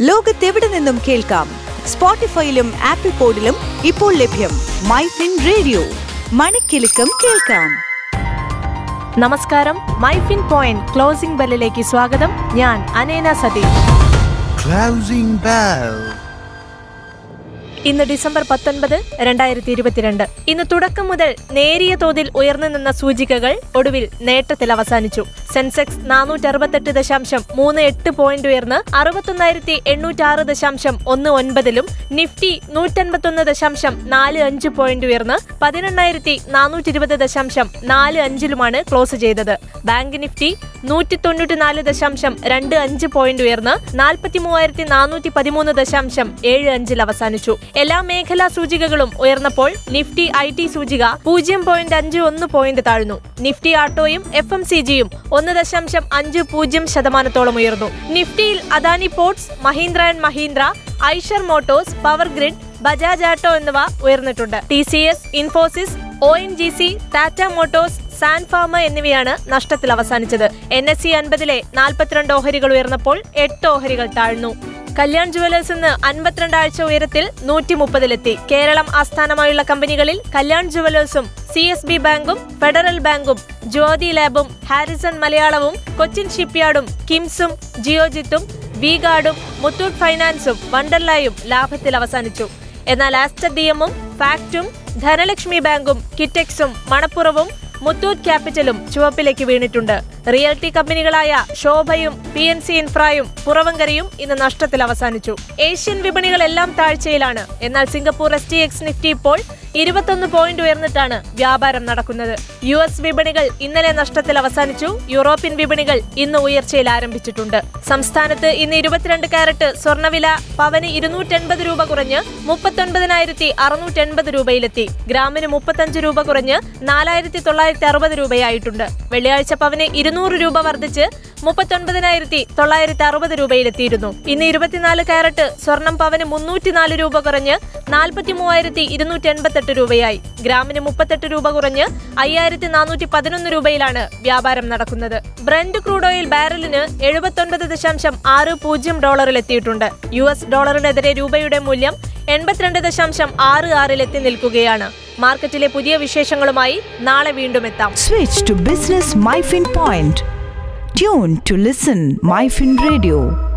ലോകത്തെവിടെ നിന്നും കേൾക്കാം? സ്പോട്ടിഫൈയിലും ആപ്പിൾ പോഡിലും ഇപ്പോൾ ലഭ്യം മൈ ഫിൻ റേഡിയോ. മണിക്കെലക്കം കേൾക്കാം. നമസ്കാരം. മൈ ഫിൻ പോയിന്റ് ക്ലോസിംഗ് ബെല്ലിലേക്ക് സ്വാഗതം. ഞാൻ അനേന സതീഷ്. Closing bell. ഇന്ന് ഡിസംബർ പത്തൊൻപത് രണ്ടായിരത്തി ഇരുപത്തിരണ്ട് ഇന്ന് തുടക്കം മുതൽ നേരിയ തോതിൽ ഉയർന്നു നിന്ന സൂചികകൾ ഒടുവിൽ നേട്ടത്തിൽ അവസാനിച്ചു. സെൻസെക്സ് നാനൂറ്റി അറുപത്തെട്ട് ദശാംശം മൂന്ന് എട്ട് പോയിന്റ് ഉയർന്ന് അറുപത്തൊന്നായിരത്തി എണ്ണൂറ്റി ആറ് ദശാംശം ഒന്ന് ഒൻപതിലും നിഫ്റ്റി നൂറ്റൻപത്തൊന്ന് ദശാംശം നാല് അഞ്ച് പോയിന്റ് ഉയർന്ന് പതിനെണ്ണായിരത്തി നാനൂറ്റി ഇരുപത് ദശാംശം നാല് അഞ്ചിലുമാണ് ക്ലോസ് ചെയ്തത്. ബാങ്ക് നിഫ്റ്റി നൂറ്റി തൊണ്ണൂറ്റിനാല് ദശാംശം രണ്ട് അഞ്ച് പോയിന്റ് ഉയർന്ന് നാൽപ്പത്തി മൂവായിരത്തി നാനൂറ്റി പതിമൂന്ന് ദശാംശം ഏഴ് അഞ്ചിൽ അവസാനിച്ചു. എല്ലാ മേഖലാ സൂചികകളും ഉയർന്നപ്പോൾ നിഫ്റ്റി ഐ ടി സൂചിക പൂജ്യം പോയിന്റ് അഞ്ച് ഒന്ന് പോയിന്റ് താഴ്ന്നു. നിഫ്റ്റി ആട്ടോയും എഫ് എം സി ജിയും ഒന്ന് ദശാംശം അഞ്ച് പൂജ്യം ശതമാനത്തോളം ഉയർന്നു. നിഫ്റ്റിയിൽ Adani Ports Mahindra and Mahindra Eicher Motors Power Grid Bajaj Auto എന്നിവ ഉയർന്നിട്ടുണ്ട്. T C S Infosys O N G C Tata Motors Sun Pharma എന്നിവയാണ് നഷ്ടത്തിൽ അവസാനിച്ചത്. എൻ എസ് സി അൻപതിലെ നാൽപ്പത്തിരണ്ട് ഓഹരികൾ ഉയർന്നപ്പോൾ എട്ട് ഓഹരികൾ താഴ്ന്നു. കല്യാൺ ജുവലേഴ്സ് ഇന്ന് അൻപത്തിരണ്ടാഴ്ച ഉയരത്തിൽ നൂറ്റി മുപ്പതിലെത്തി കേരളം ആസ്ഥാനമായുള്ള കമ്പനികളിൽ കല്യാൺ ജുവലേഴ്സും സി എസ് ബി ബാങ്കും ഫെഡറൽ ബാങ്കും ജ്യോതി ലാബും ഹാരിസൺ മലയാളവും കൊച്ചിൻ ഷിപ്പ്യാർഡും കിംസും ജിയോജിത്തും വി ഗാർഡും മുത്തൂറ്റ് ഫൈനാൻസും വണ്ടർലായും ലാഭത്തിൽ അവസാനിച്ചു. എന്നാൽ ആസ്റ്റർ ഡി എമ്മും ഫാക്റ്റും ധനലക്ഷ്മി ബാങ്കും കിറ്റെക്സും മണപ്പുറവും മുത്തൂറ്റ് ക്യാപിറ്റലും ചുവപ്പിലേക്ക് വീണിട്ടുണ്ട്. റിയൽറ്റി കമ്പനികളായ ശോഭയും പി എൻ സി ഇൻഫ്രായും പുറവങ്കരയും ഇന്ന് നഷ്ടത്തിൽ അവസാനിച്ചു. ഏഷ്യൻ വിപണികളെല്ലാം താഴ്ചയിലാണ്. എന്നാൽ Singapore S T X Nifty ഇപ്പോൾ ഇരുപത്തൊന്ന് പോയിന്റ് ഉയർന്നിട്ടാണ് വ്യാപാരം നടക്കുന്നത്. യു എസ് വിപണികൾ ഇന്നലെ നഷ്ടത്തിൽ അവസാനിച്ചു. യൂറോപ്യൻ വിപണികൾ ഇന്ന് ഉയർച്ചയിൽ ആരംഭിച്ചിട്ടുണ്ട്. സംസ്ഥാനത്ത് ഇന്ന് ഇരുപത്തിരണ്ട് കാരറ്റ് സ്വർണവില പവന് ഇരുന്നൂറ്റൻപത് രൂപ കുറഞ്ഞ് മുപ്പത്തൊൻപതിനായിരത്തി അറുന്നൂറ്റെൺപത് രൂപയിലെത്തി. ഗ്രാമിന് മുപ്പത്തഞ്ച് രൂപ കുറഞ്ഞ് നാലായിരത്തി തൊള്ളായിരത്തി അറുപത് രൂപയായിട്ടുണ്ട്. വെള്ളിയാഴ്ച പവന് ഇരുന്നൂറ് രൂപ വർദ്ധിച്ച് മുപ്പത്തൊൻപതിനായിരത്തി തൊള്ളായിരത്തി അറുപത് രൂപയിലെത്തിയിരുന്നു. ഇന്ന് ഇരുപത്തിനാല് കാരറ്റ് സ്വർണം പവന് മുന്നൂറ്റിനാല് രൂപ കുറഞ്ഞ് നാൽപ്പത്തി മൂവായിരത്തി ഇരുന്നൂറ്റി എൺപത്തെട്ട് രൂപയായി. ഗ്രാമിന് മുപ്പത്തെട്ട് രൂപ കുറഞ്ഞ് അയ്യായിരത്തി നാനൂറ്റി പതിനൊന്ന് രൂപയിലാണ് വ്യാപാരം നടക്കുന്നത്. ബ്രന്റ് ക്രൂഡ് ഓയിൽ ബാരലിന് എഴുപത്തൊൻപത് ദശാംശം ആറ് പൂജ്യം ഡോളറിലെത്തിയിട്ടുണ്ട്. യു എസ് ഡോളറിനെതിരെ രൂപയുടെ മൂല്യം എൺപത്തിരണ്ട് ദശാംശം ആറ് ആറിൽ എത്തി നിൽക്കുകയാണ്. മാർക്കറ്റിലെ പുതിയ വിശേഷങ്ങളുമായി നാളെ വീണ്ടും എത്താം. Switch to business MyFin Point Tune to listen MyFin Radio.